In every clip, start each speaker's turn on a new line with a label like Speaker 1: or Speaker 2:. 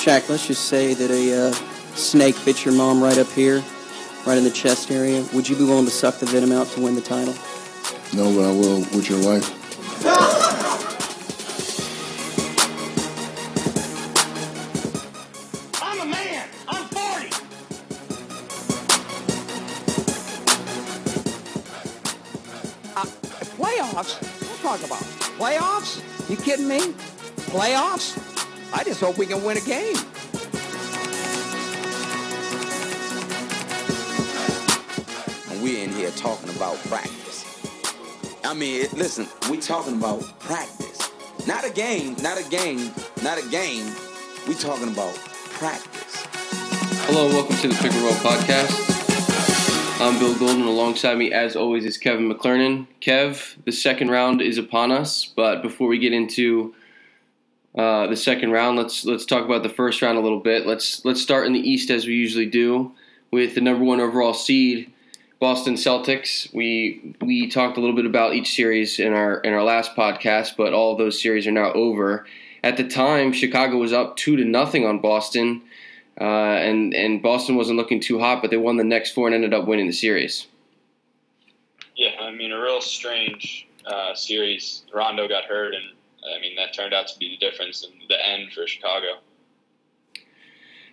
Speaker 1: Shaq, let's just say that a uh, snake bit your mom right up here, right in the chest area. Would you be willing to suck the venom out to win the title?
Speaker 2: No, but I will with your wife.
Speaker 3: I'm a man. I'm 40.
Speaker 4: Playoffs? What talk about? Playoffs? You kidding me? Playoffs? I just hope we can win a game.
Speaker 5: and we're in here talking about practice. I mean, it, listen, we talking about practice. Not a game, not a game, not a game. We talking about practice.
Speaker 6: Hello, welcome to the Pick and Roll Podcast. I'm Bill Golden. Alongside me, as always, is Kevin McClernon. Kev, the second round is upon us, but before we get into uh, the second round, let's let's talk about the first round a little bit. Let's let's start in the East as we usually do with the number one overall seed, Boston Celtics. We we talked a little bit about each series in our in our last podcast, but all those series are now over. At the time, Chicago was up two to nothing on Boston. Uh, and and Boston wasn't looking too hot, but they won the next four and ended up winning the series.
Speaker 7: Yeah, I mean, a real strange uh, series. Rondo got hurt, and I mean that turned out to be the difference in the end for Chicago.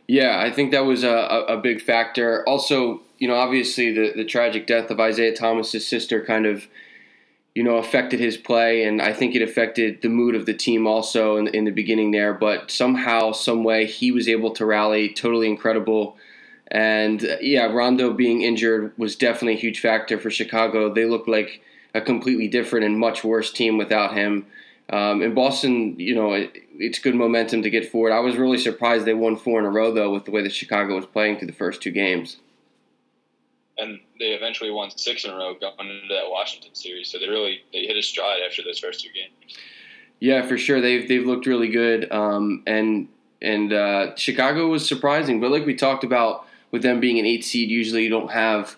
Speaker 6: Yeah, I think that was a, a, big factor. Also, you know, obviously the the tragic death of Isaiah Thomas's sister kind of, you know, affected his play, and I think it affected the mood of the team also in, in the beginning there. But somehow, some way, he was able to rally. Totally incredible. And uh, yeah, Rondo being injured was definitely a huge factor for Chicago. They looked like a completely different and much worse team without him. Um, in Boston, you know, it, it's good momentum to get forward. I was really surprised they won four in a row, though, with the way that Chicago was playing through the first two games.
Speaker 7: And they eventually won six in a row going into that Washington series. So they really they hit a stride after those first two games.
Speaker 6: Yeah, for sure. They've they've looked really good, um, and and uh, Chicago was surprising. But like we talked about with them being an eight seed, usually you don't have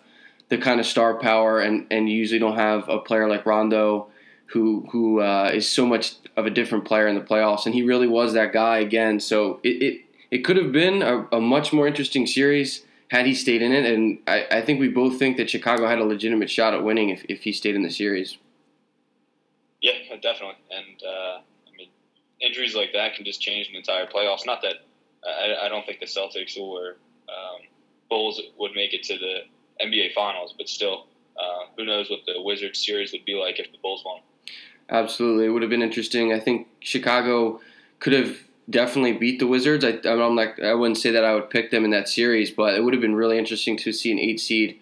Speaker 6: the kind of star power, and and you usually don't have a player like Rondo who who uh, is so much of a different player in the playoffs, and he really was that guy again. So it it, it could have been a, a much more interesting series had he stayed in it, and I, I think we both think that Chicago had a legitimate shot at winning if, if he stayed in the series.
Speaker 7: Yeah, definitely. And uh, I mean, injuries like that can just change an entire playoffs. Not that I, I don't think the Celtics or um, Bulls would make it to the NBA Finals, but still, uh, who knows what the Wizards series would be like if the Bulls won.
Speaker 6: Absolutely, it would have been interesting. I think Chicago could have definitely beat the Wizards. I, I'm like I wouldn't say that I would pick them in that series, but it would have been really interesting to see an eight seed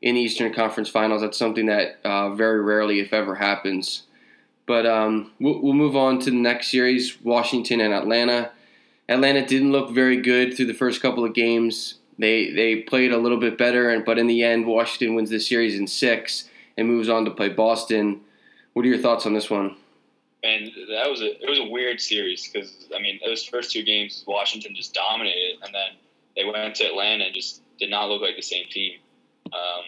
Speaker 6: in the Eastern Conference Finals. That's something that uh, very rarely, if ever, happens. But um, we'll, we'll move on to the next series: Washington and Atlanta. Atlanta didn't look very good through the first couple of games. They they played a little bit better, and but in the end, Washington wins the series in six and moves on to play Boston. What are your thoughts on this one?
Speaker 7: And that was a it was a weird series because I mean those first two games Washington just dominated, and then they went to Atlanta and just did not look like the same team. Um,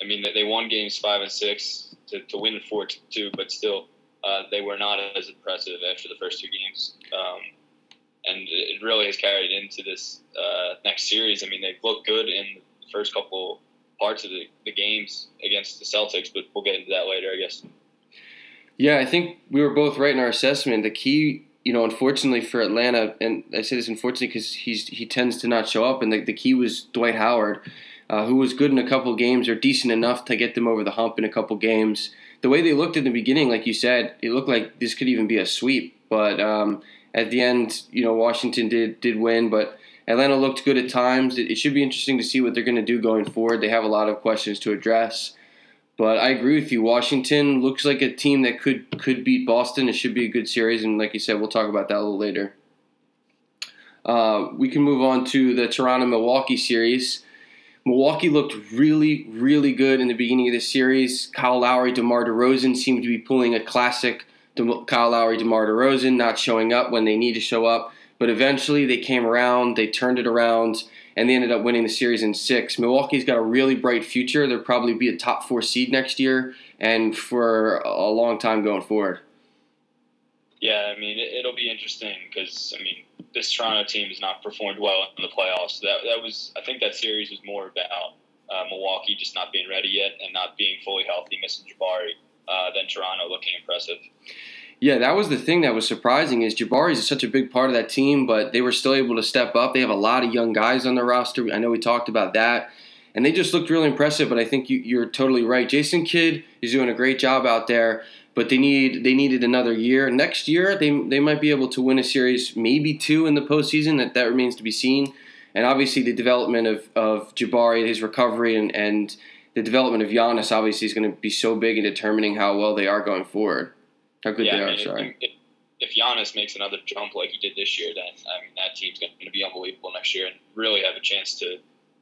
Speaker 7: I mean they won games five and six to, to win four to two, but still uh, they were not as impressive after the first two games. Um, and it really has carried into this uh, next series. I mean they've looked good in the first couple parts of the, the games against the Celtics, but we'll get into that later, I guess.
Speaker 6: Yeah, I think we were both right in our assessment. The key, you know, unfortunately for Atlanta, and I say this unfortunately because he's he tends to not show up, and the, the key was Dwight Howard, uh, who was good in a couple games or decent enough to get them over the hump in a couple games. The way they looked in the beginning, like you said, it looked like this could even be a sweep. But um, at the end, you know, Washington did did win, but Atlanta looked good at times. It, it should be interesting to see what they're going to do going forward. They have a lot of questions to address. But I agree with you. Washington looks like a team that could could beat Boston. It should be a good series, and like you said, we'll talk about that a little later. Uh, we can move on to the Toronto Milwaukee series. Milwaukee looked really, really good in the beginning of the series. Kyle Lowry, DeMar DeRozan seemed to be pulling a classic De- Kyle Lowry, DeMar DeRozan, not showing up when they need to show up. But eventually they came around, they turned it around, and they ended up winning the series in six. Milwaukee's got a really bright future. They'll probably be a top four seed next year and for a long time going forward.
Speaker 7: Yeah, I mean, it, will be interesting because, I mean, this Toronto team has not performed well in the playoffs. That that was I think that series was more about uh, Milwaukee just not being ready yet and not being fully healthy, missing Jabari, uh, than Toronto looking impressive.
Speaker 6: Yeah, that was the thing that was surprising is Jabari is such a big part of that team, but they were still able to step up. They have a lot of young guys on their roster. I know we talked about that, and they just looked really impressive. But I think you, you're totally right. Jason Kidd is doing a great job out there, but they need they needed another year. Next year, they they might be able to win a series, maybe two in the postseason. That that remains to be seen. And obviously, the development of of Jabari, his recovery, and and the development of Giannis obviously is going to be so big in determining how well they are going forward. How good
Speaker 7: yeah,
Speaker 6: they
Speaker 7: I
Speaker 6: are,
Speaker 7: mean,
Speaker 6: sorry.
Speaker 7: If, if Giannis makes another jump like he did this year, then I mean that team's going to be unbelievable next year and really have a chance to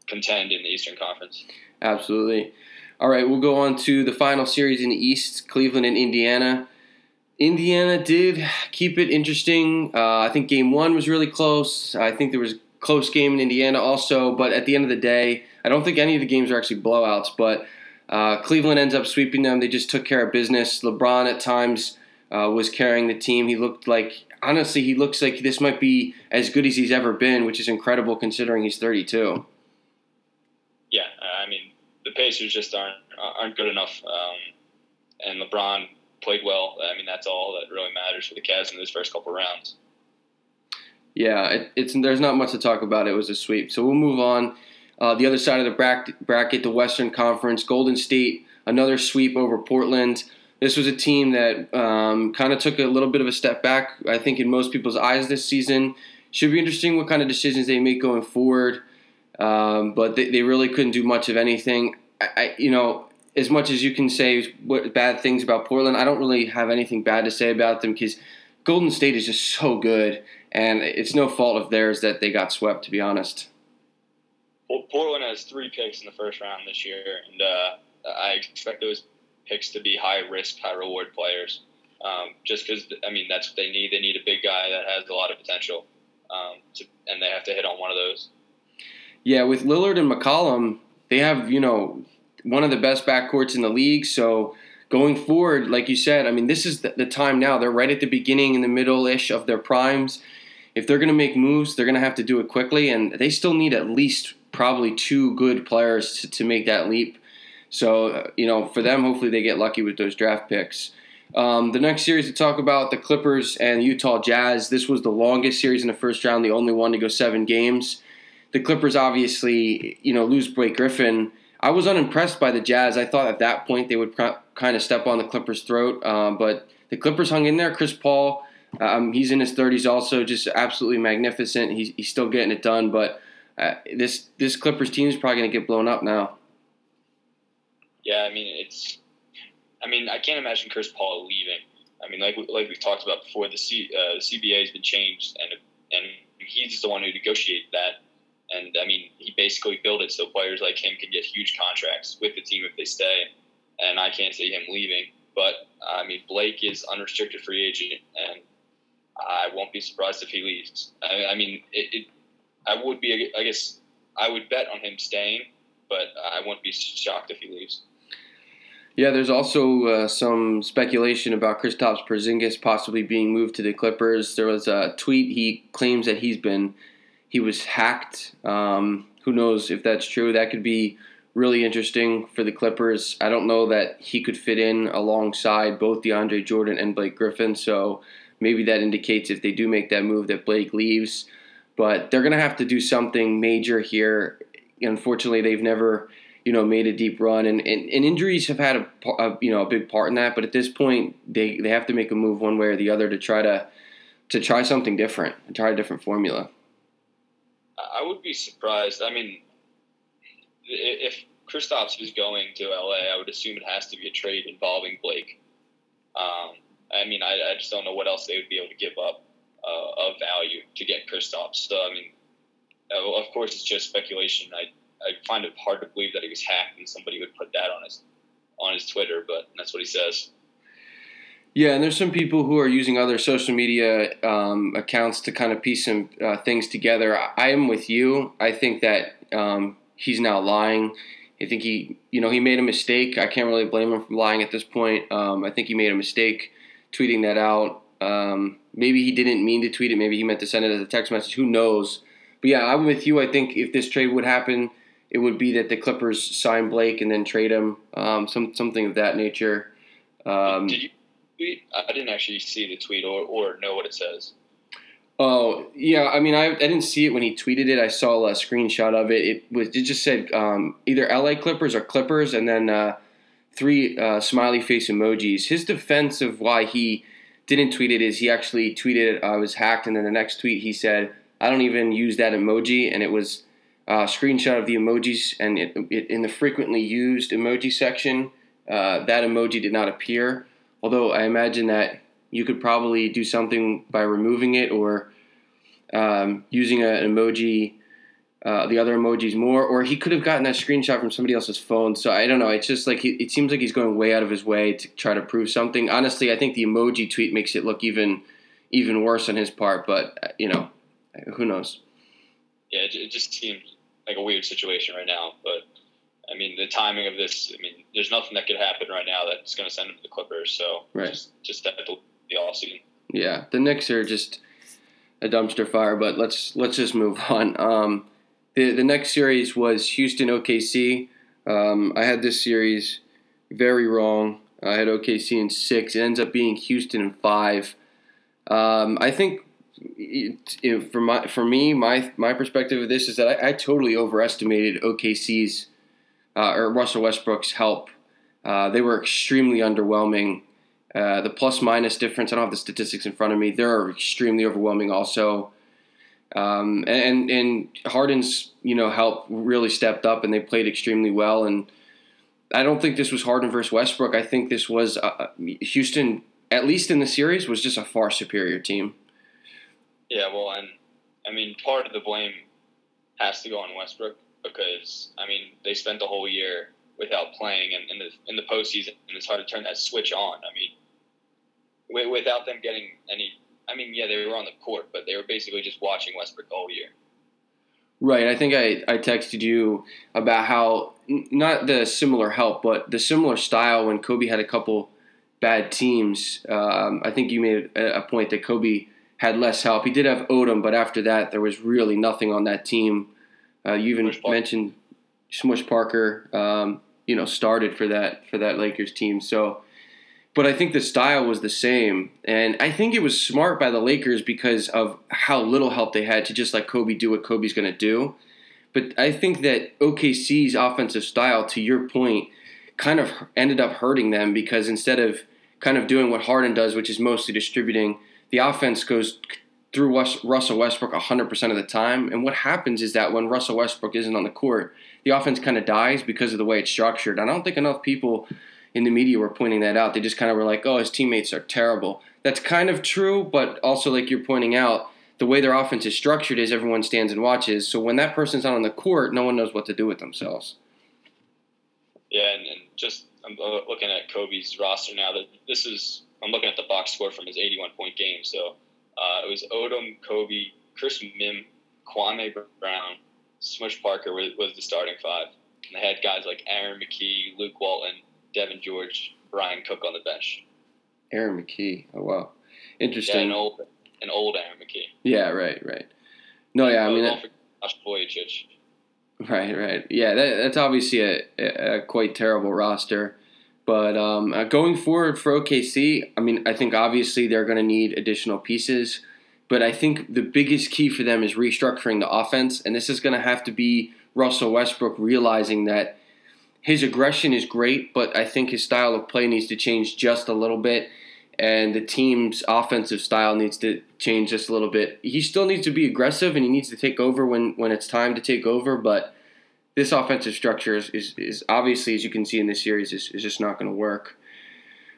Speaker 7: contend in the Eastern Conference.
Speaker 6: Absolutely. All right, we'll go on to the final series in the East Cleveland and Indiana. Indiana did keep it interesting. Uh, I think game one was really close. I think there was a close game in Indiana also, but at the end of the day, I don't think any of the games are actually blowouts, but uh, Cleveland ends up sweeping them. They just took care of business. LeBron at times uh, was carrying the team. He looked like, honestly, he looks like this might be as good as he's ever been, which is incredible considering he's 32.
Speaker 7: Yeah, I mean the Pacers just aren't aren't good enough, um, and LeBron played well. I mean that's all that really matters for the Cavs in those first couple rounds.
Speaker 6: Yeah, it, it's there's not much to talk about. It was a sweep. So we'll move on. Uh, the other side of the bracket, bracket, the Western Conference, Golden State, another sweep over Portland. This was a team that um, kind of took a little bit of a step back, I think, in most people's eyes this season. Should be interesting what kind of decisions they make going forward. Um, but they, they really couldn't do much of anything. I, I, you know, as much as you can say what bad things about Portland, I don't really have anything bad to say about them because Golden State is just so good, and it's no fault of theirs that they got swept. To be honest.
Speaker 7: Well, Portland has three picks in the first round this year, and uh, I expect those picks to be high risk, high reward players. Um, just because, I mean, that's what they need. They need a big guy that has a lot of potential, um, to, and they have to hit on one of those.
Speaker 6: Yeah, with Lillard and McCollum, they have you know one of the best backcourts in the league. So going forward, like you said, I mean, this is the, the time now. They're right at the beginning, in the middle ish of their primes. If they're going to make moves, they're going to have to do it quickly, and they still need at least probably two good players to, to make that leap. So, uh, you know, for them, hopefully they get lucky with those draft picks. Um, the next series to talk about the Clippers and Utah Jazz. This was the longest series in the first round, the only one to go seven games. The Clippers obviously, you know, lose Blake Griffin. I was unimpressed by the Jazz. I thought at that point they would kind of step on the Clippers' throat, um, but the Clippers hung in there. Chris Paul, um, he's in his 30s, also just absolutely magnificent. He's, he's still getting it done, but uh, this this Clippers team is probably going to get blown up now.
Speaker 7: Yeah, I mean it's. I mean, I can't imagine Chris Paul leaving. I mean, like like we've talked about before, the C, uh, the CBA has been changed, and and he's the one who negotiated that. And I mean, he basically built it so players like him can get huge contracts with the team if they stay. And I can't see him leaving. But I mean, Blake is unrestricted free agent, and I won't be surprised if he leaves. I, I mean, it, it, I would be, I guess, I would bet on him staying, but I wouldn't be shocked if he leaves.
Speaker 6: Yeah, there's also uh, some speculation about Kristaps Porzingis possibly being moved to the Clippers. There was a tweet he claims that he's been he was hacked. Um, who knows if that's true? That could be really interesting for the Clippers. I don't know that he could fit in alongside both DeAndre Jordan and Blake Griffin. So maybe that indicates if they do make that move that Blake leaves. But they're going to have to do something major here. Unfortunately, they've never you know, made a deep run, and, and, and injuries have had a, a, you know a big part in that. But at this point, they, they have to make a move one way or the other to try to to try something different, and try a different formula.
Speaker 7: I would be surprised. I mean, if Kristaps is going to LA, I would assume it has to be a trade involving Blake. Um, I mean, I, I, just don't know what else they would be able to give up uh, of value to get Kristaps. So, I mean, of course, it's just speculation. I I find it hard to believe that he was hacked and somebody would put that on his on his Twitter, but that's what he says.
Speaker 6: Yeah, and there's some people who are using other social media um, accounts to kind of piece some uh, things together. I am with you. I think that um, he's now lying. I think he, you know, he made a mistake. I can't really blame him for lying at this point. Um, I think he made a mistake tweeting that out. Um, maybe he didn't mean to tweet it. Maybe he meant to send it as a text message. Who knows? But yeah, I'm with you. I think if this trade would happen, it would be that the Clippers sign Blake and then trade him, um, some something of that nature. Um,
Speaker 7: Did you tweet? I didn't actually see the tweet or, or know what it says.
Speaker 6: Oh yeah, I mean, I, I didn't see it when he tweeted it. I saw a screenshot of it. It was it just said um, either L.A. Clippers or Clippers, and then uh, three uh, smiley face emojis. His defense of why he didn't tweet it is he actually tweeted I was hacked, and then the next tweet he said I don't even use that emoji, and it was a screenshot of the emojis, and it, it, in the frequently used emoji section, uh, that emoji did not appear. Although I imagine that you could probably do something by removing it or um, using a, an emoji, uh, the other emojis more, or he could have gotten that screenshot from somebody else's phone. So I don't know. It's just like he, it seems like he's going way out of his way to try to prove something. Honestly, I think the emoji tweet makes it look even even worse on his part. But uh, you know, who knows?
Speaker 7: Yeah, it, just seemed like a weird situation right now. But I mean, the timing of this. I mean, there's nothing that could happen right now that's going to send him to the Clippers. So
Speaker 6: Right.
Speaker 7: just just have to the all season.
Speaker 6: Yeah, the Knicks are just a dumpster fire. But let's let's just move on. Um, the the next series was Houston OKC. Um, I had this series very wrong. I had OKC in six. It ends up being Houston in five. Um, I think for my for me, my my perspective of this is that I, I totally overestimated OKC's uh, or Russell Westbrook's help. Uh, they were extremely underwhelming. Uh, the plus minus difference, I don't have the statistics in front of me. They're extremely overwhelming also. Um, and and Harden's you know help really stepped up and they played extremely well. And I don't think this was Harden versus Westbrook. I think this was uh, Houston, at least in the series, was just a far superior team.
Speaker 7: Yeah, well, and I mean, part of the blame has to go on Westbrook because I mean they spent the whole year without playing, and in the in the postseason, and it's hard to turn that switch on. I mean, wi- without them getting any, I mean, yeah, they were on the court, but they were basically just watching Westbrook all year.
Speaker 6: Right. I think I, I texted you about how not the similar help, but the similar style when Kobe had a couple bad teams. Um, I think you made a point that Kobe had less help. He did have Odom, but after that, there was really nothing on that team. Uh, you even
Speaker 7: Smush
Speaker 6: mentioned Smush Parker. Um, you know, started for that for that Lakers team. So, but I think the style was the same, and I think it was smart by the Lakers because of how little help they had to just let Kobe do what Kobe's going to do. But I think that OKC's offensive style, to your point, kind of ended up hurting them because instead of kind of doing what Harden does, which is mostly distributing, the offense goes through Russell Westbrook 100% of the time. And what happens is that when Russell Westbrook isn't on the court, the offense kind of dies because of the way it's structured. I don't think enough people in the media were pointing that out. They just kind of were like, oh, his teammates are terrible. That's kind of true, but also, like you're pointing out, the way their offense is structured is everyone stands and watches. So when that person's not on the court, no one knows what to do with themselves.
Speaker 7: Yeah, and, and just I'm uh, looking at Kobe's roster now. That this is I'm looking at the box score from his 81 point game. So uh, it was Odom, Kobe, Chris Mihm, Kwame Brown, Smush Parker was, was the starting five. And they had guys like Aaron McKie, Luke Walton, Devean George, Brian Cook on the bench.
Speaker 6: Aaron McKie. Oh wow, interesting.
Speaker 7: Yeah, an old, an old Aaron McKie.
Speaker 6: Yeah, right, right. No, yeah, I mean,
Speaker 7: don't
Speaker 6: that,
Speaker 7: forget Sasha Vujacic.
Speaker 6: right, right. Yeah, that, that's obviously a, a quite terrible roster. But um, uh, going forward for OKC, I mean, I think obviously they're going to need additional pieces. But I think the biggest key for them is restructuring the offense, and this is going to have to be Russell Westbrook realizing that his aggression is great, but I think his style of play needs to change just a little bit, and the team's offensive style needs to change just a little bit. He still needs to be aggressive, and he needs to take over when, when it's time to take over, but this offensive structure is, is, is obviously, as you can see in this series, is, is just not going to work.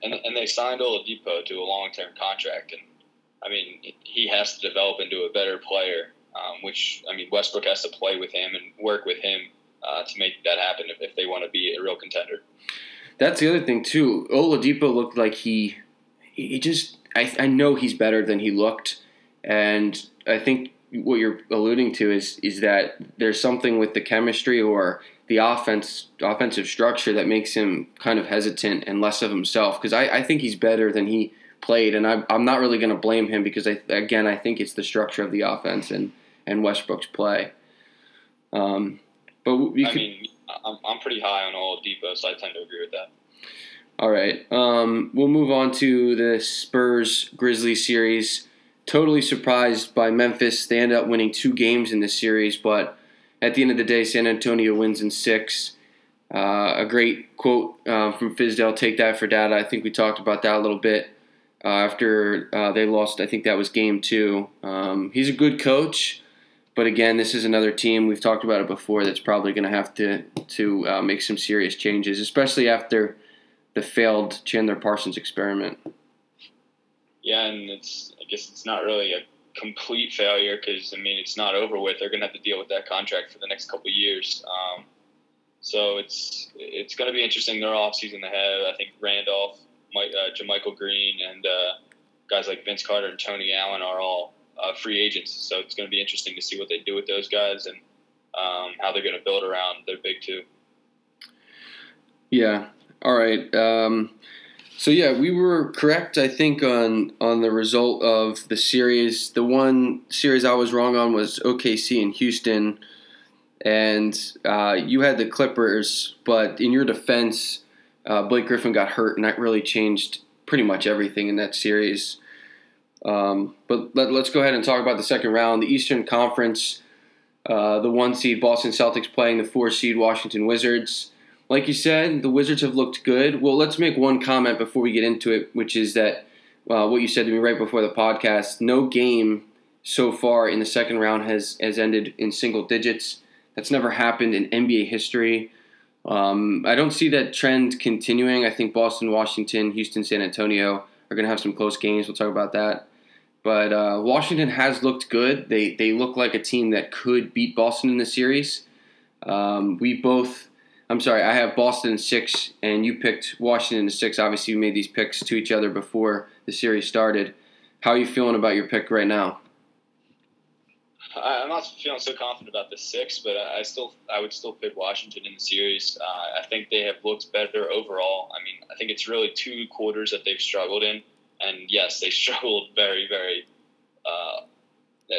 Speaker 7: And, and they signed Oladipo to a long term contract. And I mean, he has to develop into a better player, um, which, I mean, Westbrook has to play with him and work with him uh, to make that happen if, if they want to be a real contender.
Speaker 6: That's the other thing too. Oladipo looked like he, he just. I, I know he's better than he looked, and I think what you're alluding to is is that there's something with the chemistry or the offense offensive structure that makes him kind of hesitant and less of himself. Because I, I think he's better than he played, and I, I'm not really going to blame him because I again I think it's the structure of the offense and and Westbrook's play. Um, but we
Speaker 7: I
Speaker 6: could,
Speaker 7: mean, I'm, I'm pretty high on all Oladipo, so I tend to agree with that.
Speaker 6: All right. Um, we'll move on to the Spurs Grizzlies series. Totally surprised by Memphis. They end up winning two games in this series, but at the end of the day, San Antonio wins in six. Uh, a great quote uh, from Fizdale take that for data. I think we talked about that a little bit uh, after uh, they lost. I think that was game two. Um, he's a good coach, but again, this is another team we've talked about it before that's probably going to have to to uh, make some serious changes, especially after the failed Chandler Parsons experiment.
Speaker 7: Yeah, and it's I guess it's not really a complete failure because I mean it's not over with. They're gonna have to deal with that contract for the next couple years. Um, so it's it's gonna be interesting. Their offseason ahead. I think Randolph, Mike, uh, JaMychal Green, and uh, guys like Vince Carter and Tony Allen are all uh, free agents. So it's gonna be interesting to see what they do with those guys and um, how they're gonna build around their big two.
Speaker 6: Yeah. All right. Um, so yeah, we were correct, I think, on on the result of the series. The one series I was wrong on was OKC and Houston, and uh, you had the Clippers. But in your defense, uh, Blake Griffin got hurt, and that really changed pretty much everything in that series. Um, but let, us go ahead and talk about the second round. The Eastern Conference, uh, the one seed Boston Celtics playing the four seed Washington Wizards like you said, the Wizards have looked good. Well, let's make one comment before we get into it, which is that uh, what you said to me right before the podcast. No game so far in the second round has has ended in single digits. That's never happened in NBA history. Um, I don't see that trend continuing. I think Boston, Washington, Houston, San Antonio are going to have some close games. We'll talk about that. But uh, Washington has looked good. They they look like a team that could beat Boston in the series. Um, we both I'm sorry, I have Boston six, and you picked Washington six. Obviously, you made these picks to each other before the series started. How are you feeling about your pick right now?
Speaker 7: I'm not feeling so confident about the six, but I still I would still pick Washington in the series. Uh, I think they have looked better overall. I mean, I think it's really two quarters that they've struggled in, and yes, they struggled very very. Uh,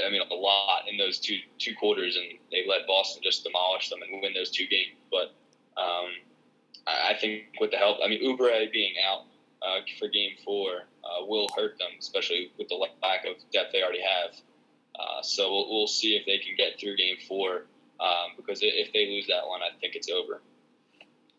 Speaker 7: I mean, a lot in those two two quarters, and they let Boston just demolish them and win those two games. But um, I think with the help, I mean, Oubre being out uh, for Game Four uh, will hurt them, especially with the lack of depth they already have. Uh, so we'll, we'll, see if they can get through Game Four, um, because if they lose that one, I think it's over.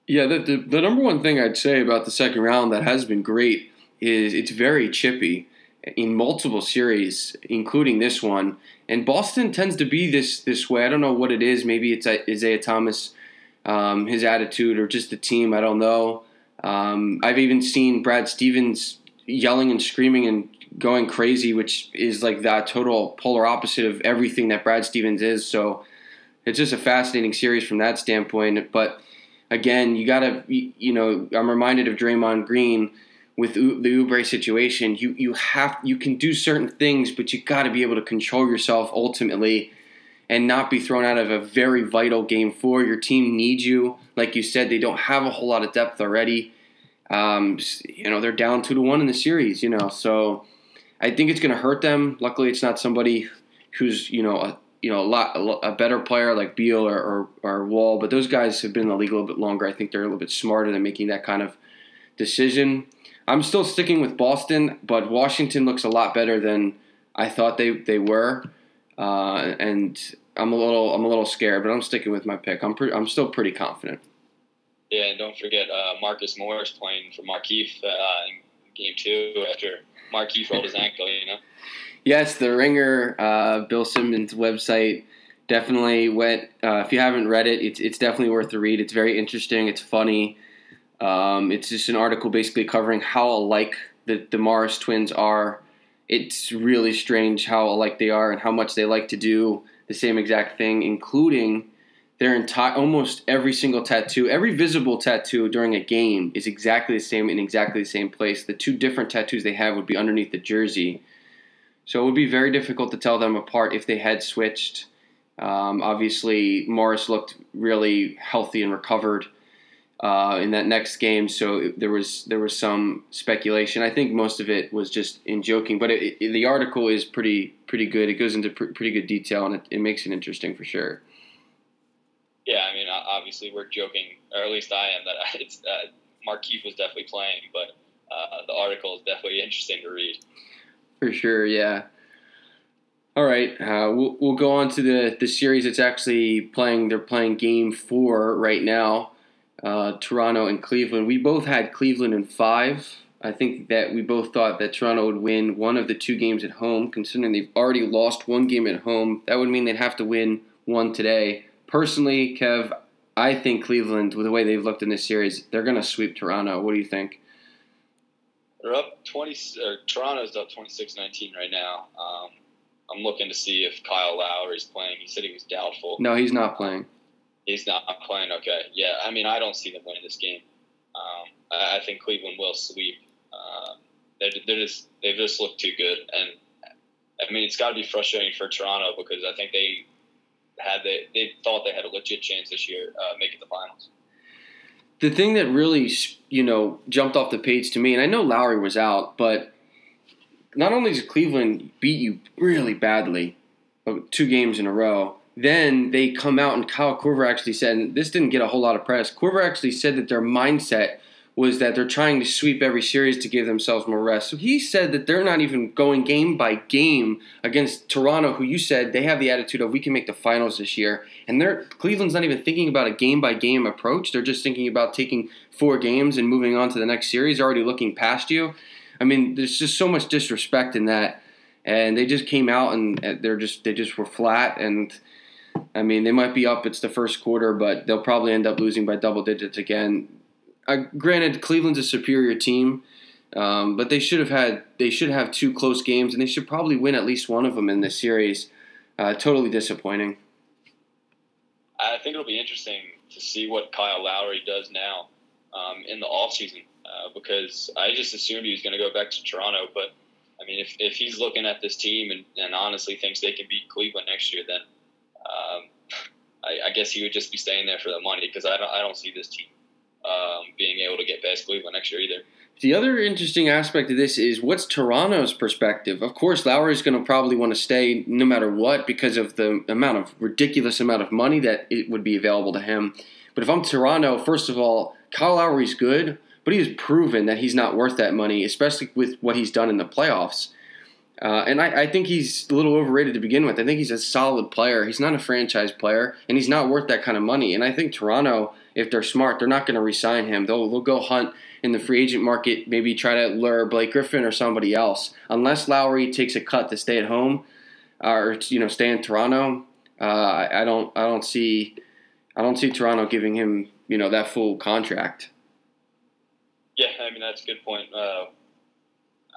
Speaker 6: Yeah, the, the, the number one thing I'd say about the second round that has been great is it's very chippy in multiple series, including this one. And Boston tends to be this this way. I don't know what it is. Maybe it's Isaiah Thomas um, his attitude, or just the team. I don't know. Um, I've even seen Brad Stevens yelling and screaming and going crazy, which is like that total polar opposite of everything that Brad Stevens is. So it's just a fascinating series from that standpoint. But again, you gotta, you know, I'm reminded of Draymond Green with the Oubre situation. You you have you can do certain things, but you got to be able to control yourself ultimately and not be thrown out of a very vital game four. Your team needs you. Like you said, they don't have a whole lot of depth already. Um, you know, they're down two to one in the series, you know, so I think it's going to hurt them. Luckily, it's not somebody who's, you know, a, you know, a lot, a, better player like Beal or, or, or Wall, but those guys have been in the league a little bit longer. I think they're a little bit smarter than making that kind of decision. I'm still sticking with Boston, but Washington looks a lot better than I thought they, they were uh, and I'm a little I'm a little scared, but I'm sticking with my pick. I'm I'm still pretty confident.
Speaker 7: Yeah, and don't forget uh, Marcus Morris playing for Markieff uh, in game two after Markieff rolled his ankle. You know.
Speaker 6: Yes, the Ringer uh, Bill Simmons website definitely went. Uh, if you haven't read it, it's it's definitely worth the read. It's very interesting. It's funny. Um, it's just an article basically covering how alike the the Morris twins are it's really strange how alike they are and how much they like to do the same exact thing, including their entire almost every single tattoo, every visible tattoo during a game is exactly the same in exactly the same place. The two different tattoos they have would be underneath the jersey. So it would be very difficult to tell them apart if they had switched. Um, obviously, Morris looked really healthy and recovered. Uh, in that next game. So there was there was some speculation. I think most of it was just in joking, but it, it, the article is pretty pretty good. It goes into pr- pretty good detail and it, it makes it interesting for sure.
Speaker 7: Yeah, I mean, obviously we're joking, or at least I am, that it's uh, Markieff was definitely playing, but uh, the article is definitely interesting to read.
Speaker 6: For sure, yeah. All right, uh, we'll, we'll go on to the, the series that's actually playing. They're playing game four right now, uh, Toronto and Cleveland. We both had Cleveland in five. I think that we both thought that Toronto would win one of the two games at home, considering they've already lost one game at home. That would mean they'd have to win one today. Personally, Kev, I think Cleveland, with the way they've looked in this series, they're going to sweep Toronto. What do you think?
Speaker 7: They're up 20, or Toronto's up 26-19 right now. Um, I'm looking to see if Kyle Lowry's playing. He said he was doubtful.
Speaker 6: No, he's not playing.
Speaker 7: He's not playing. Okay, yeah. I mean, I don't see them winning this game. Um, I, I, think Cleveland will sweep. They're, they're just they've just looked too good, and I mean, it's got to be frustrating for Toronto because I think they had they they thought they had a legit chance this year uh, making the finals.
Speaker 6: The thing that really you know jumped off the page to me, and I know Lowry was out, but not only did Cleveland beat you really badly, uh, two games in a row, then they come out and Kyle Korver actually said, and this didn't get a whole lot of press. Korver actually said that their mindset was that they're trying to sweep every series to give themselves more rest. So he said that they're not even going game by game against Toronto, who you said they have the attitude of we can make the finals this year. And they're Cleveland's not even thinking about a game by game approach. They're just thinking about taking four games and moving on to the next series, already looking past you. I mean, there's just so much disrespect in that. And they just came out and uh, they're just they just were flat and I mean, they might be up. It's the first quarter, but they'll probably end up losing by double digits again uh, granted, Cleveland's a superior team, um, but they should have had they should have two close games, and they should probably win at least one of them in this series. Uh, totally disappointing.
Speaker 7: I think it'll be interesting to see what Kyle Lowry does now um, in the offseason uh, because I just assumed he was going to go back to Toronto. But, I mean, if, if he's looking at this team and, and honestly thinks they can beat Cleveland next year, then um, I, I, guess he would just be staying there for the money because I don't, I don't see this team um, being able to get past Cleveland next year either.
Speaker 6: The other interesting aspect of this is what's Toronto's perspective. Of course, Lowry's going to probably want to stay no matter what because of the amount of ridiculous amount of money that it would be available to him. But if I'm Toronto, first of all, Kyle Lowry's good, but he has proven that he's not worth that money, especially with what he's done in the playoffs. Uh, and I, I, think he's a little overrated to begin with. I think he's a solid player. He's not a franchise player, and he's not worth that kind of money. And I think Toronto, if they're smart, they're not going to resign him. They'll, they'll go hunt in the free agent market, maybe try to lure Blake Griffin or somebody else. Unless Lowry takes a cut to stay at home or you know stay in Toronto, uh, I, I don't I don't see I don't see Toronto giving him you know that full contract.
Speaker 7: Yeah, I mean that's a good point. Uh,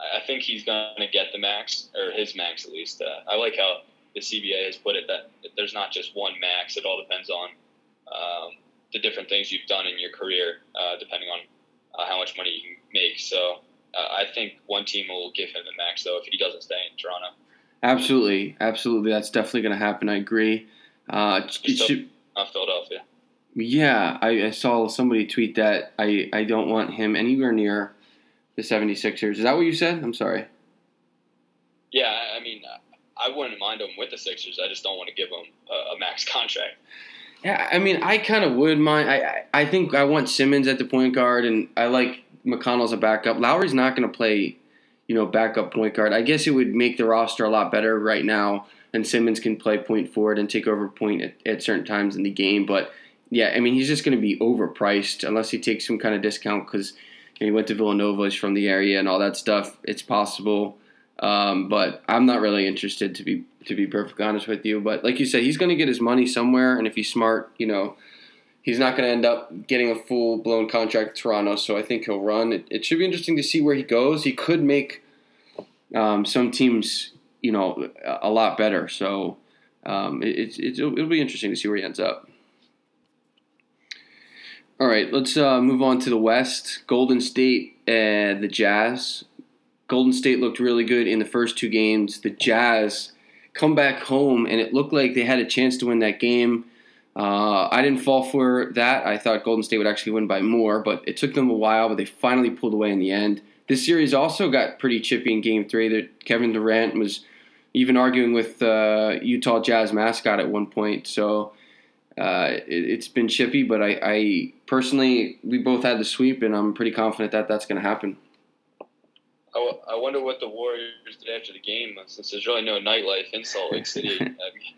Speaker 7: I think he's going to get the max, or his max at least. Uh, I like how the CBA has put it that there's not just one max. It all depends on um, the different things you've done in your career, uh, depending on uh, how much money you can make. So uh, I think one team will give him the max, though, if he doesn't stay in Toronto.
Speaker 6: Absolutely, absolutely. That's definitely going to happen. I agree. Uh,
Speaker 7: should, not Philadelphia.
Speaker 6: Yeah, I, I, saw somebody tweet that I, I don't want him anywhere near the 76ers. Is that what you said? I'm sorry.
Speaker 7: Yeah, I mean, uh, I wouldn't mind him with the Sixers. I just don't want to give him a, a max contract.
Speaker 6: Yeah, I mean, I kind of would mind. I, I think I want Simmons at the point guard, and I like McConnell as a backup. Lowry's not going to play, you know, backup point guard. I guess it would make the roster a lot better right now, and Simmons can play point forward and take over point at, at certain times in the game. But yeah, I mean, he's just going to be overpriced unless he takes some kind of discount because – he went to Villanova, he's from the area, and all that stuff. It's possible, um, but I'm not really interested to be to be perfectly honest with you. But like you said, he's going to get his money somewhere, and if he's smart, you know, he's not going to end up getting a full blown contract with Toronto. So I think he'll run. It, it should be interesting to see where he goes. He could make um, some teams, you know, a lot better. So um, it, it, it'll, it'll be interesting to see where he ends up. All right, let's uh, move on to the West. Golden State and the Jazz. Golden State looked really good in the first two games. The Jazz come back home, and it looked like they had a chance to win that game. Uh, I didn't fall for that. I thought Golden State would actually win by more, but it took them a while, but they finally pulled away in the end. This series also got pretty chippy in Game Three. That Kevin Durant was even arguing with uh, Utah Jazz mascot at one point. So uh, it, has been chippy, but I, I, personally, we both had the sweep, and I'm pretty confident that that's going to happen.
Speaker 7: I, w- I wonder what the Warriors did after the game, since there's really no nightlife in Salt Lake City. I mean,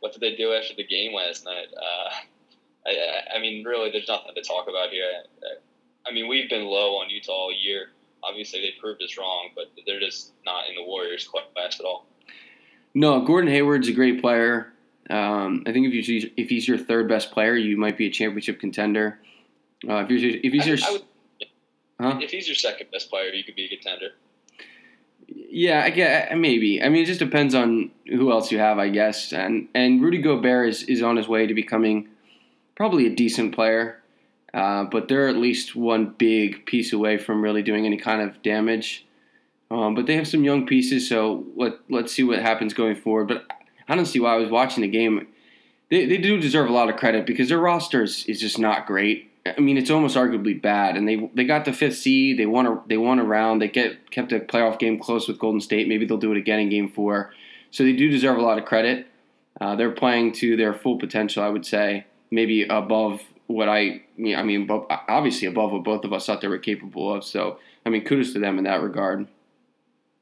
Speaker 7: what did they do after the game last night? Uh, I, I, mean, really, there's nothing to talk about here. I, I mean, we've been low on Utah all year. Obviously, they proved us wrong, but they're just not in the Warriors class at all.
Speaker 6: No, Gordon Hayward's a great player. Um, I think if he's if he's your third best player, you might be a championship contender. Uh, if, you're, if he's your,
Speaker 7: I would, huh? if he's your second best player, you could be a contender.
Speaker 6: Yeah, I get maybe. I mean, it just depends on who else you have, I guess. And and Rudy Gobert is, is on his way to becoming probably a decent player, uh, but they're at least one big piece away from really doing any kind of damage. Um, but they have some young pieces, so let let's see what happens going forward. But I don't see why I was watching the game. They, they do deserve a lot of credit because their rosters is just not great. I mean, it's almost arguably bad, and they they got the fifth seed. They won a they won a round. They get kept a playoff game close with Golden State. Maybe they'll do it again in Game Four. So they do deserve a lot of credit. Uh, they're playing to their full potential, I would say, maybe above what I I mean, obviously above what both of us thought they were capable of. So I mean, kudos to them in that regard.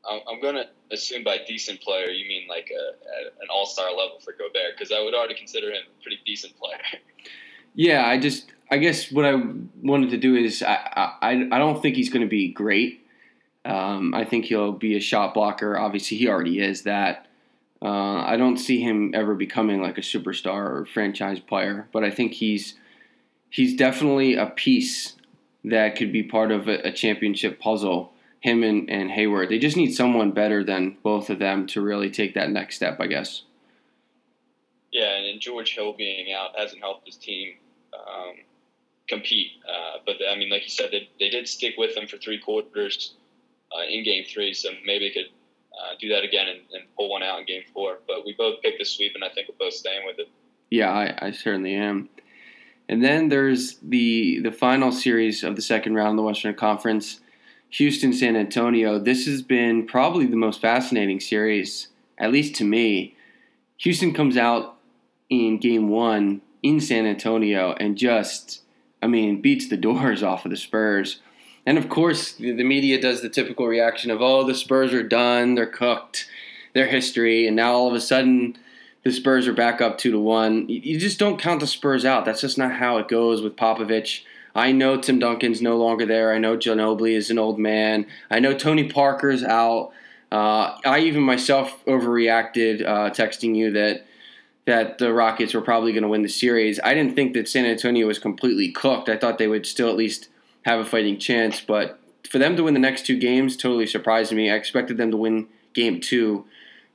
Speaker 7: I'm gonna assume by decent player you mean like a an all star level for Gobert because I would already consider him a pretty decent player.
Speaker 6: Yeah, I just I guess what I wanted to do is I I, I don't think he's going to be great. Um, I think he'll be a shot blocker. Obviously, he already is that. Uh, I don't see him ever becoming like a superstar or franchise player, but I think he's he's definitely a piece that could be part of a, a championship puzzle. Him and, and Hayward, they just need someone better than both of them to really take that next step, I guess.
Speaker 7: Yeah, and George Hill being out hasn't helped his team um, compete. Uh, but I mean, like you said, they, they did stick with them for three quarters uh, in Game Three, so maybe they could uh, do that again and, and, pull one out in Game Four. But we both picked the sweep, and I think we're both staying with it.
Speaker 6: Yeah, I, I certainly am. And then there's the the final series of the second round of the Western Conference, Houston San Antonio. This has been probably the most fascinating series, at least to me. Houston comes out in Game One in San Antonio and just, I mean, beats the doors off of the Spurs. And of course, the media does the typical reaction of, oh, the Spurs are done, they're cooked, their history, and now all of a sudden the Spurs are back up two to one. You just don't count the Spurs out. That's just not how it goes with Popovich. I know Tim Duncan's no longer there. I know Ginobili is an old man. I know Tony Parker's out. Uh, I even myself overreacted, uh, texting you that that the Rockets were probably going to win the series. I didn't think that San Antonio was completely cooked. I thought they would still at least have a fighting chance, but for them to win the next two games totally surprised me. I expected them to win game two,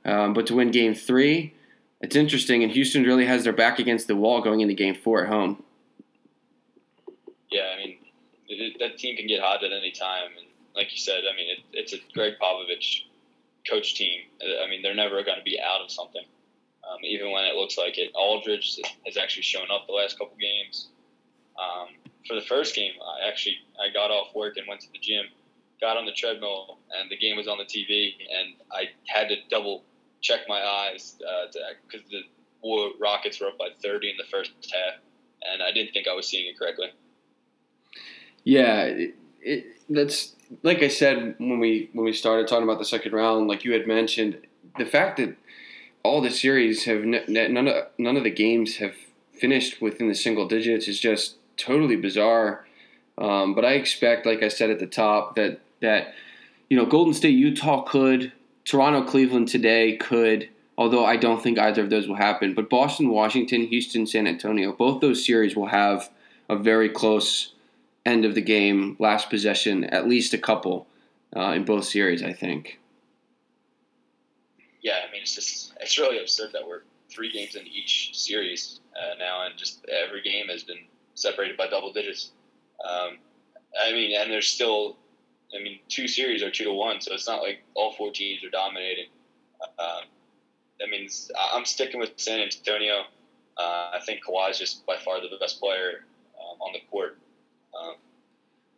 Speaker 6: um, but to win game three, it's interesting. And Houston really has their back against the wall going into game four at home.
Speaker 7: Yeah, I mean, it, that team can get hot at any time. And like you said, I mean, it, it's a Gregg Popovich coach team. I mean, they're never going to be out of something um, even when it looks like it. Aldridge has actually shown up the last couple games. Um, for the first game, I actually I got off work and went to the gym, got on the treadmill, and the game was on the TV, and I had to double check my eyes because uh, the Rockets were up by 30 in the first half, and I didn't think I was seeing it correctly.
Speaker 6: Yeah, it, it, that's like I said when we when we started talking about the second round. Like you had mentioned, the fact that all the series have none of none of the games have finished within the single digits is just totally bizarre. Um, but I expect, like I said at the top, that that you know Golden State, Utah could, Toronto, Cleveland today could. Although I don't think either of those will happen, but Boston, Washington, Houston, San Antonio, both those series will have a very close end of the game, last possession, at least a couple uh, in both series. I think
Speaker 7: yeah, I mean, it's just it's really absurd that we're three games in each series uh, now, and just every game has been separated by double digits. Um, I mean, and there's still, I mean, two series are two to one, so it's not like all four teams are dominating. Um, I mean, I'm sticking with San Antonio. Uh, I think Kawhi is just by far the best player um, on the court. Um,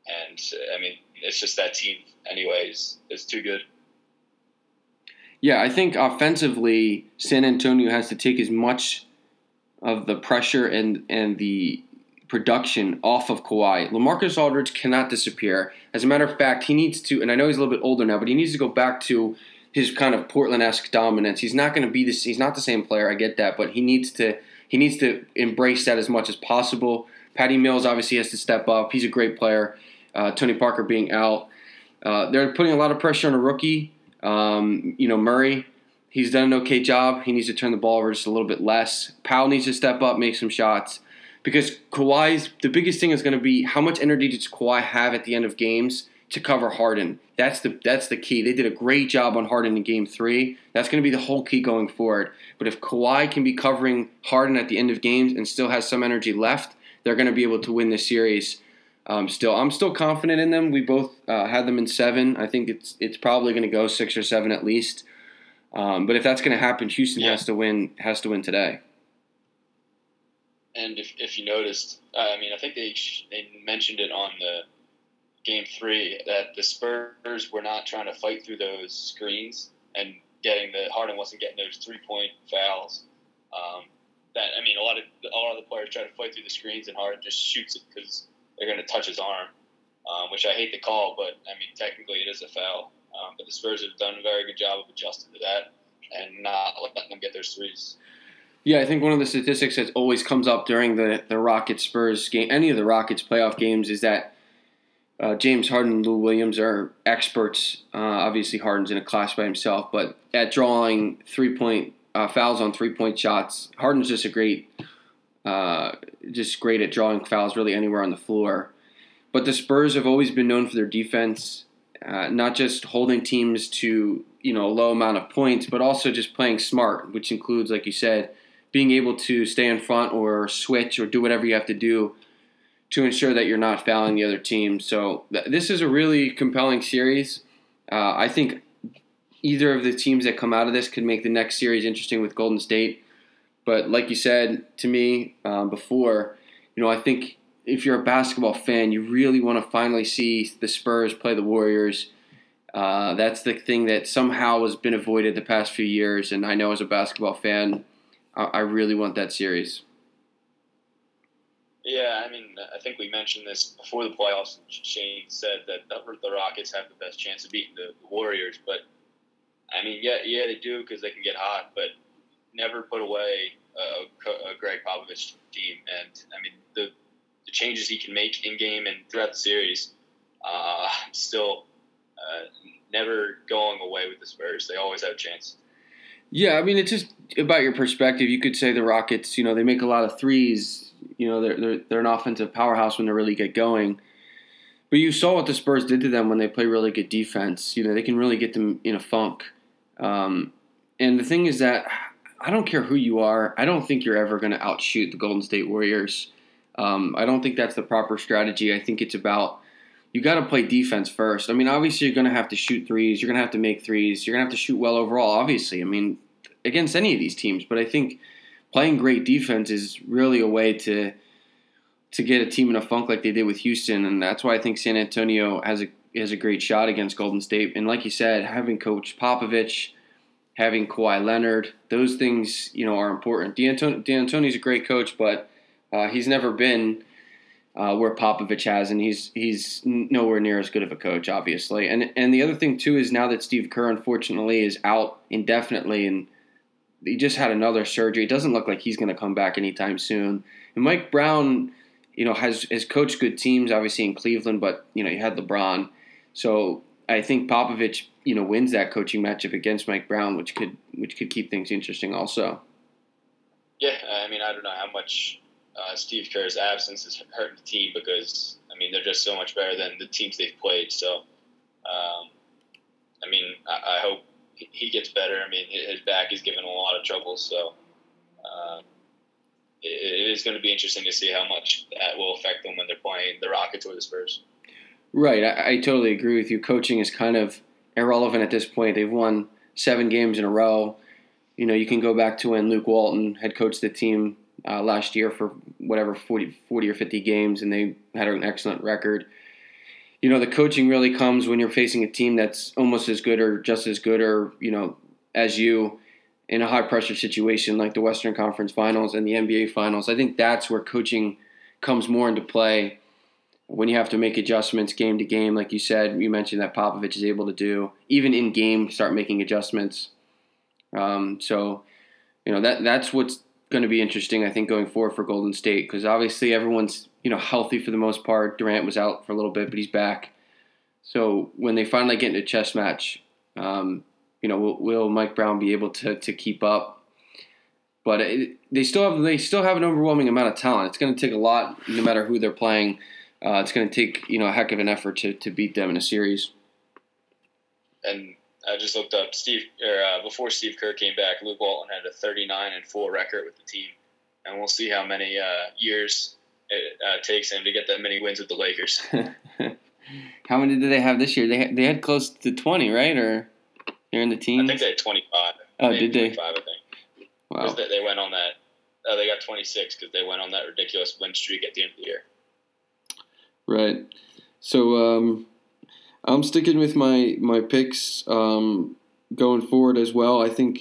Speaker 7: and I mean, it's just that team, anyways, is too good.
Speaker 6: Yeah, I think offensively, San Antonio has to take as much of the pressure and and the production off of Kawhi. LaMarcus Aldridge cannot disappear. As a matter of fact, he needs to, and I know he's a little bit older now, but he needs to go back to his kind of Portland-esque dominance. He's not going to be this. He's not the same player. I get that, but he needs to. He needs to embrace that as much as possible. Patty Mills obviously has to step up. He's a great player. Uh, Tony Parker being out, uh, they're putting a lot of pressure on a rookie. Um, you know Murray. He's done an okay job. He needs to turn the ball over just a little bit less. Powell needs to step up, make some shots. Because Kawhi's the biggest thing is going to be how much energy does Kawhi have at the end of games to cover Harden. That's the that's the key. They did a great job on Harden in Game Three. That's going to be the whole key going forward. But if Kawhi can be covering Harden at the end of games and still has some energy left, they're going to be able to win this series. Um, still, I'm still confident in them. We both uh, had them in seven. I think it's it's probably going to go six or seven at least. Um, but if that's going to happen, Houston
Speaker 7: Yeah.
Speaker 6: has to win. Has to win today.
Speaker 7: And if, if you noticed, uh, I mean, I think they they mentioned it on the game three that the Spurs were not trying to fight through those screens and getting the Harden wasn't getting those three point fouls. Um, that I mean, a lot of a lot of the players try to fight through the screens and Harden just shoots it because they're going to touch his arm, um, which I hate to call, but I mean, technically it is a foul. Um, but the Spurs have done a very good job of adjusting to that and not letting them get their threes.
Speaker 6: Yeah, I think one of the statistics that always comes up during the the Rockets Spurs game, any of the Rockets playoff games, is that uh, James Harden and Lou Williams are experts. Uh, obviously, Harden's in a class by himself, but at drawing three point uh, fouls on three point shots, Harden's just a great, uh, just great at drawing fouls really anywhere on the floor. But the Spurs have always been known for their defense, uh, not just holding teams to you know a low amount of points, but also just playing smart, which includes, like you said, being able to stay in front or switch or do whatever you have to do to ensure that you're not fouling the other team. So th- this is a really compelling series. Uh, I think either of the teams that come out of this could make the next series interesting with Golden State. But like you said to me um, before, you know, I think if you're a basketball fan, you really want to finally see the Spurs play the Warriors. Uh, that's the thing that somehow has been avoided the past few years, and I know as a basketball fan, I, I really want that series.
Speaker 7: Yeah, I mean, I think we mentioned this before the playoffs. Shane said that the, Rockets have the best chance of beating the, the Warriors, but I mean, yeah, yeah, they do because they can get hot, but never put away a, a Gregg Popovich team. And I mean, the the changes he can make in game and throughout the series, uh, still uh, never going away with the Spurs. They always have a chance.
Speaker 6: Yeah, I mean, it's just about your perspective. You could say the Rockets, you know, they make a lot of threes. You know, they're they're, they're an offensive powerhouse when they really get going. But you saw what the Spurs did to them when they play really good defense. You know, they can really get them in a funk. Um, and the thing is that I don't care who you are. I don't think you're ever going to outshoot the Golden State Warriors. Um, I don't think that's the proper strategy. I think it's about you got to play defense first. I mean, obviously you're going to have to shoot threes. You're going to have to make threes. You're going to have to shoot well overall. Obviously, I mean, against any of these teams. But I think playing great defense is really a way to to get a team in a funk like they did with Houston, and that's why I think San Antonio has a has a great shot against Golden State. And like you said, having Coach Popovich, having Kawhi Leonard, those things you know are important. D'Antoni- D'Antoni's a great coach, but uh, he's never been uh, where Popovich has, and he's he's nowhere near as good of a coach, obviously. And and the other thing too is now that Steve Kerr unfortunately is out indefinitely, and he just had another surgery. It doesn't look like he's going to come back anytime soon. And Mike Brown, you know, has has coached good teams, obviously in Cleveland, but you know, you had LeBron, so I think Popovich, you know, wins that coaching matchup against Mike Brown, which could which could keep things interesting also.
Speaker 7: Yeah, I mean, I don't know how much uh, Steve Kerr's absence is hurting the team because I mean they're just so much better than the teams they've played. So, um, I mean, I, I hope he- gets better. I mean, his back is giving a lot of trouble. So, um, it is going to be interesting to see how much that will affect them when they're playing the Rockets or the Spurs.
Speaker 6: Right, I, I totally agree with you. Coaching is kind of irrelevant at this point. They've won seven games in a row. You know, you can go back to when Luke Walton had coached the team uh, last year for whatever 40, 40 or 50 games, and they had an excellent record. You know, the coaching really comes when you're facing a team that's almost as good or just as good or, you know, as you in a high pressure situation like the Western Conference Finals and the NBA Finals. I think that's where coaching comes more into play when you have to make adjustments game to game, like you said, you mentioned that Popovich is able to do, even in game, start making adjustments. Um, so, you know that that's what's going to be interesting, I think, going forward for Golden State because obviously everyone's you know healthy for the most part. Durant was out for a little bit, but he's back. So when they finally get into a chess match, um, you know, will, will, Mike Brown be able to to keep up? But it, they still have they still have an overwhelming amount of talent. It's going to take a lot, no matter who they're playing. Uh, it's going to take you know a heck of an effort to to beat them in a series.
Speaker 7: And I just looked up Steve or uh, before Steve Kerr came back, Luke Walton had a 39 and 4 record with the team, and we'll see how many uh, years it uh, takes him to get that many wins with the Lakers.
Speaker 6: how many did they have this year? They had, they had close to 20, right? Or they're in the team.
Speaker 7: I think they had 25.
Speaker 6: Oh, did they?
Speaker 7: 25, I think. Wow. They, they went on that. Oh, they got 26 because they went on that ridiculous win streak at the end of the year.
Speaker 6: Right. So um, I'm sticking with my my picks um, going forward as well. I think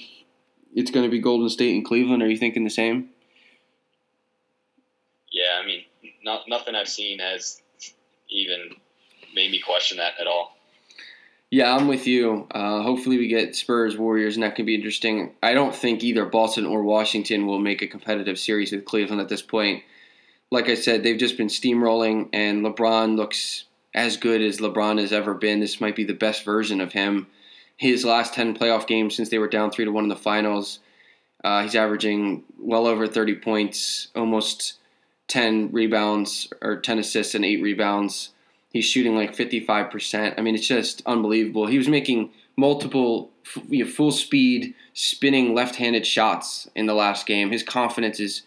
Speaker 6: it's going to be Golden State and Cleveland. Are you thinking the same?
Speaker 7: Yeah, I mean, not, nothing I've seen has even made me question that at all.
Speaker 6: Yeah, I'm with you. Uh, hopefully, we get Spurs Warriors, and that can be interesting. I don't think either Boston or Washington will make a competitive series with Cleveland at this point. Like I said, they've just been steamrolling, and LeBron looks as good as LeBron has ever been. This might be the best version of him. His last 10 playoff games since they were down 3 to 1 in the finals, uh, he's averaging well over 30 points, almost 10 rebounds or 10 assists and 8 rebounds. He's shooting like 55%. I mean, it's just unbelievable. He was making multiple full speed spinning left-handed shots in the last game. His confidence is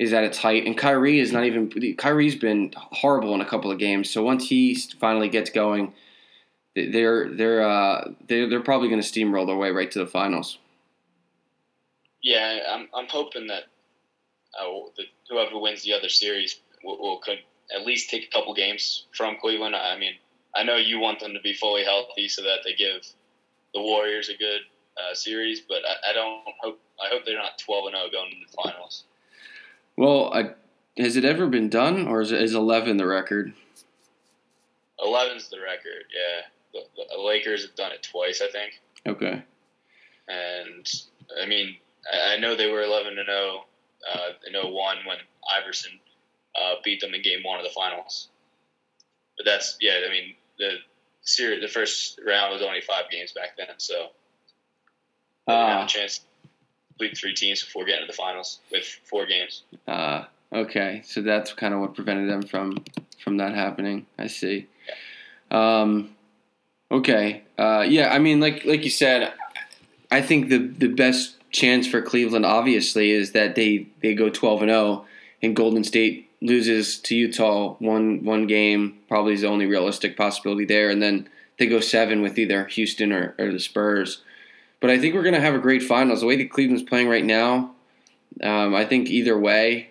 Speaker 6: is at its height, and Kyrie is not even. Kyrie's been horrible in a couple of games. So once he finally gets going, they're they're uh, they're, they're probably going to steamroll their way right to the finals.
Speaker 7: Yeah, I'm I'm hoping that uh, whoever wins the other series will, will could at least take a couple games from Cleveland. I mean, I know you want them to be fully healthy so that they give the Warriors a good uh, series, but I, I, don't hope I hope they're not 12 and 0 going into the finals.
Speaker 6: Well, I, has it ever been done, or is, is 11 the record?
Speaker 7: 11's the record, yeah. The, the, Lakers have done it twice, I think.
Speaker 6: Okay.
Speaker 7: And, I mean, I, I know they were 11 to 0 uh, in 01 when Iverson uh, beat them in game one of the finals. But that's, yeah, I mean, the series, the first round was only five games back then, so. Didn't have a ah. chance three teams before getting to the finals with four games.
Speaker 6: Uh, okay, so that's kind of what prevented them from from that happening. I see. Um, okay, uh, yeah. I mean, like like you said, I think the the best chance for Cleveland obviously is that they they go twelve and zero, and Golden State loses to Utah one one game. Probably is the only realistic possibility there, and then they go seven with either Houston or, or the Spurs. But I think we're going to have a great finals. The way that Cleveland's playing right now, um, I think either way,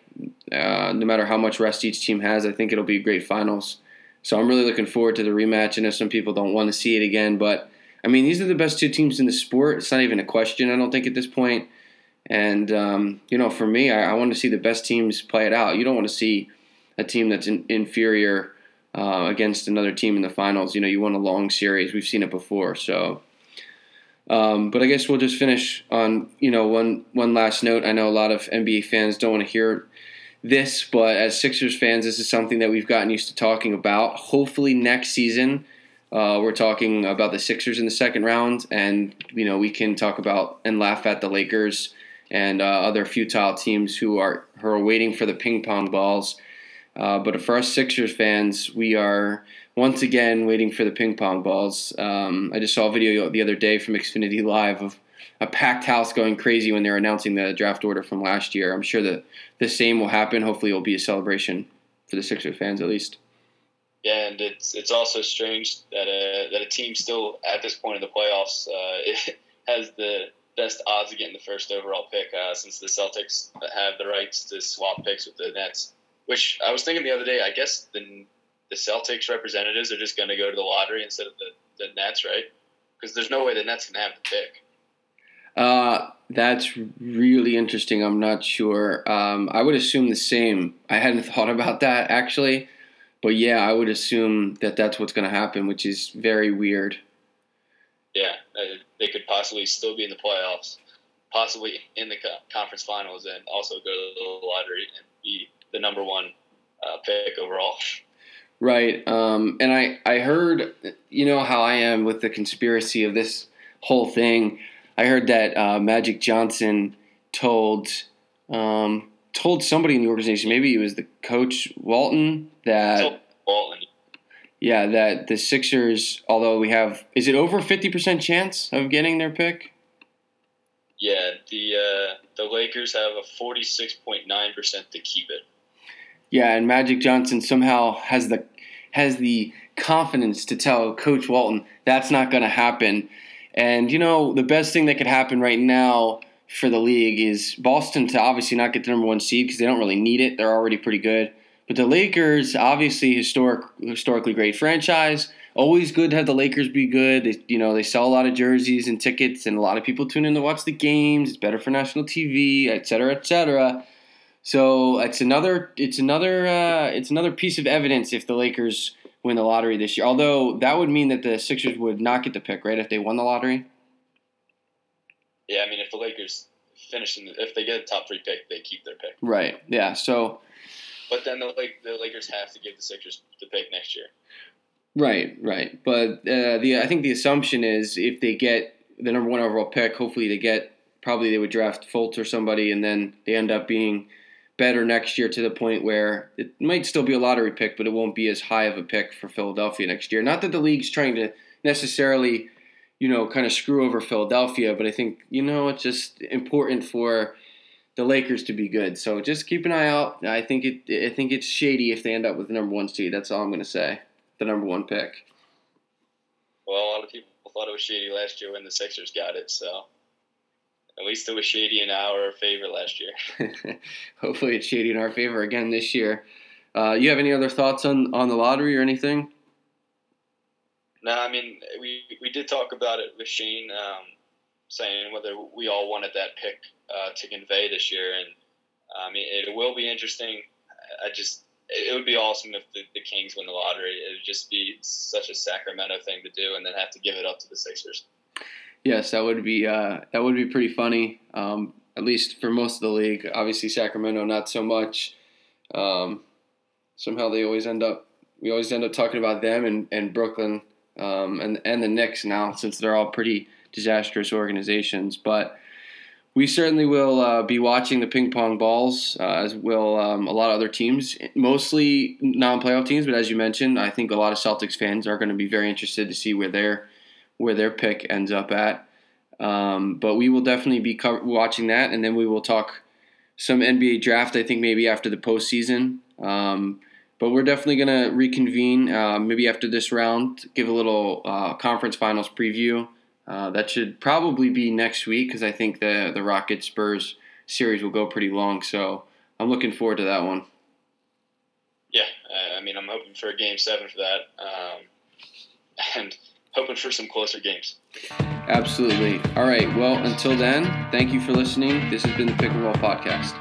Speaker 6: uh, no matter how much rest each team has, I think it'll be great finals. So I'm really looking forward to the rematch. I know some people don't want to see it again, but I mean, these are the best two teams in the sport. It's not even a question, I don't think, at this point. And, um, you know, for me, I, I, want to see the best teams play it out. You don't want to see a team that's in, inferior uh, against another team in the finals. You know, you want a long series. We've seen it before. So um, but I guess we'll just finish on you know one one last note. I know a lot of NBA fans don't want to hear this, but as Sixers fans, this is something that we've gotten used to talking about. Hopefully next season, uh, we're talking about the Sixers in the second round, and you know we can talk about and laugh at the Lakers and uh, other futile teams who are who are waiting for the ping pong balls. Uh, but for us Sixers fans, we are once again waiting for the ping pong balls. Um, I just saw a video the other day from Xfinity Live of a packed house going crazy when they're announcing the draft order from last year. I'm sure that the same will happen. Hopefully, it will be a celebration for the Sixers fans at least.
Speaker 7: Yeah, and it's it's also strange that a that a team still at this point in the playoffs uh, has the best odds of getting the first overall pick uh, since the Celtics have the rights to swap picks with the Nets. Which I was thinking the other day. I guess the the Celtics representatives are just going to go to the lottery instead of the, the Nets, right? Because there's no way the Nets can have the pick.
Speaker 6: Uh, that's really interesting. I'm not sure. Um, I would assume the same. I hadn't thought about that actually, but yeah, I would assume that that's what's going to happen, which is very weird.
Speaker 7: Yeah, uh, they could possibly still be in the playoffs, possibly in the co- conference finals, and also go to the lottery and be the number one uh, pick overall.
Speaker 6: Right. Um, and I, I heard, you know how I am with the conspiracy of this whole thing. I heard that uh, Magic Johnson told um, told somebody in the organization, maybe it was the coach Walton, that
Speaker 7: Walton.
Speaker 6: yeah, that the Sixers, although we have, is it over fifty percent chance of getting their pick?
Speaker 7: Yeah, the uh, the Lakers have a forty six point nine percent to keep it.
Speaker 6: Yeah, and Magic Johnson somehow has the has the confidence to tell Coach Walton that's not going to happen. And you know, the best thing that could happen right now for the league is Boston to obviously not get the number one seed because they don't really need it; they're already pretty good. But the Lakers, obviously historic, historically great franchise. Always good to have the Lakers be good. They, you know, they sell a lot of jerseys and tickets, and a lot of people tune in to watch the games. It's better for national TV, et cetera, et cetera. So it's another it's another uh, it's another piece of evidence if the Lakers win the lottery this year. Although that would mean that the Sixers would not get the pick, right? If they won the lottery.
Speaker 7: Yeah, I mean, if the Lakers finish in the, if they get a top three pick, they keep their pick.
Speaker 6: Right. Yeah. So.
Speaker 7: But then the Lake, the Lakers have to give the Sixers the pick next year.
Speaker 6: Right. Right. But uh, the I think the assumption is if they get the number one overall pick, hopefully they get probably they would draft Fultz or somebody, and then they end up being better next year to the point where it might still be a lottery pick, but it won't be as high of a pick for Philadelphia next year. Not that the league's trying to necessarily, you know, kind of screw over Philadelphia, but I think, you know, it's just important for the Lakers to be good. So just keep an eye out. I think it I think it's shady if they end up with the number one seed. That's all I'm gonna say. The number one pick.
Speaker 7: Well, a lot of people thought it was shady last year when the Sixers got it, so at least it was shady in our favor last year.
Speaker 6: Hopefully, it's shady in our favor again this year. Uh, you have any other thoughts on, on the lottery or anything?
Speaker 7: No, I mean we we did talk about it with Shane, um, saying whether we all wanted that pick uh, to convey this year, and I mean it will be interesting. I just it would be awesome if the, the Kings win the lottery. It would just be such a Sacramento thing to do, and then have to give it up to the Sixers.
Speaker 6: Yes, that would be uh, that would be pretty funny. Um, at least for most of the league. Obviously, Sacramento not so much. Um, somehow they always end up we always end up talking about them and, and Brooklyn um, and and the Knicks now since they're all pretty disastrous organizations. But we certainly will uh, be watching the ping pong balls uh, as will um, a lot of other teams, mostly non-playoff teams. But as you mentioned, I think a lot of Celtics fans are going to be very interested to see where they're where their pick ends up at. Um, but we will definitely be co- watching that, and then we will talk some NBA draft. I think maybe after the postseason. Um, but we're definitely going to reconvene uh, maybe after this round, give a little uh, conference finals preview. Uh, that should probably be next week because I think the the Rocket Spurs series will go pretty long. So I'm looking forward to that one.
Speaker 7: Yeah, I mean I'm hoping for a game seven for that, um, and hoping for some closer games.
Speaker 6: Absolutely. All right. Well, until then, thank you for listening. This has been the Pick and Roll Podcast.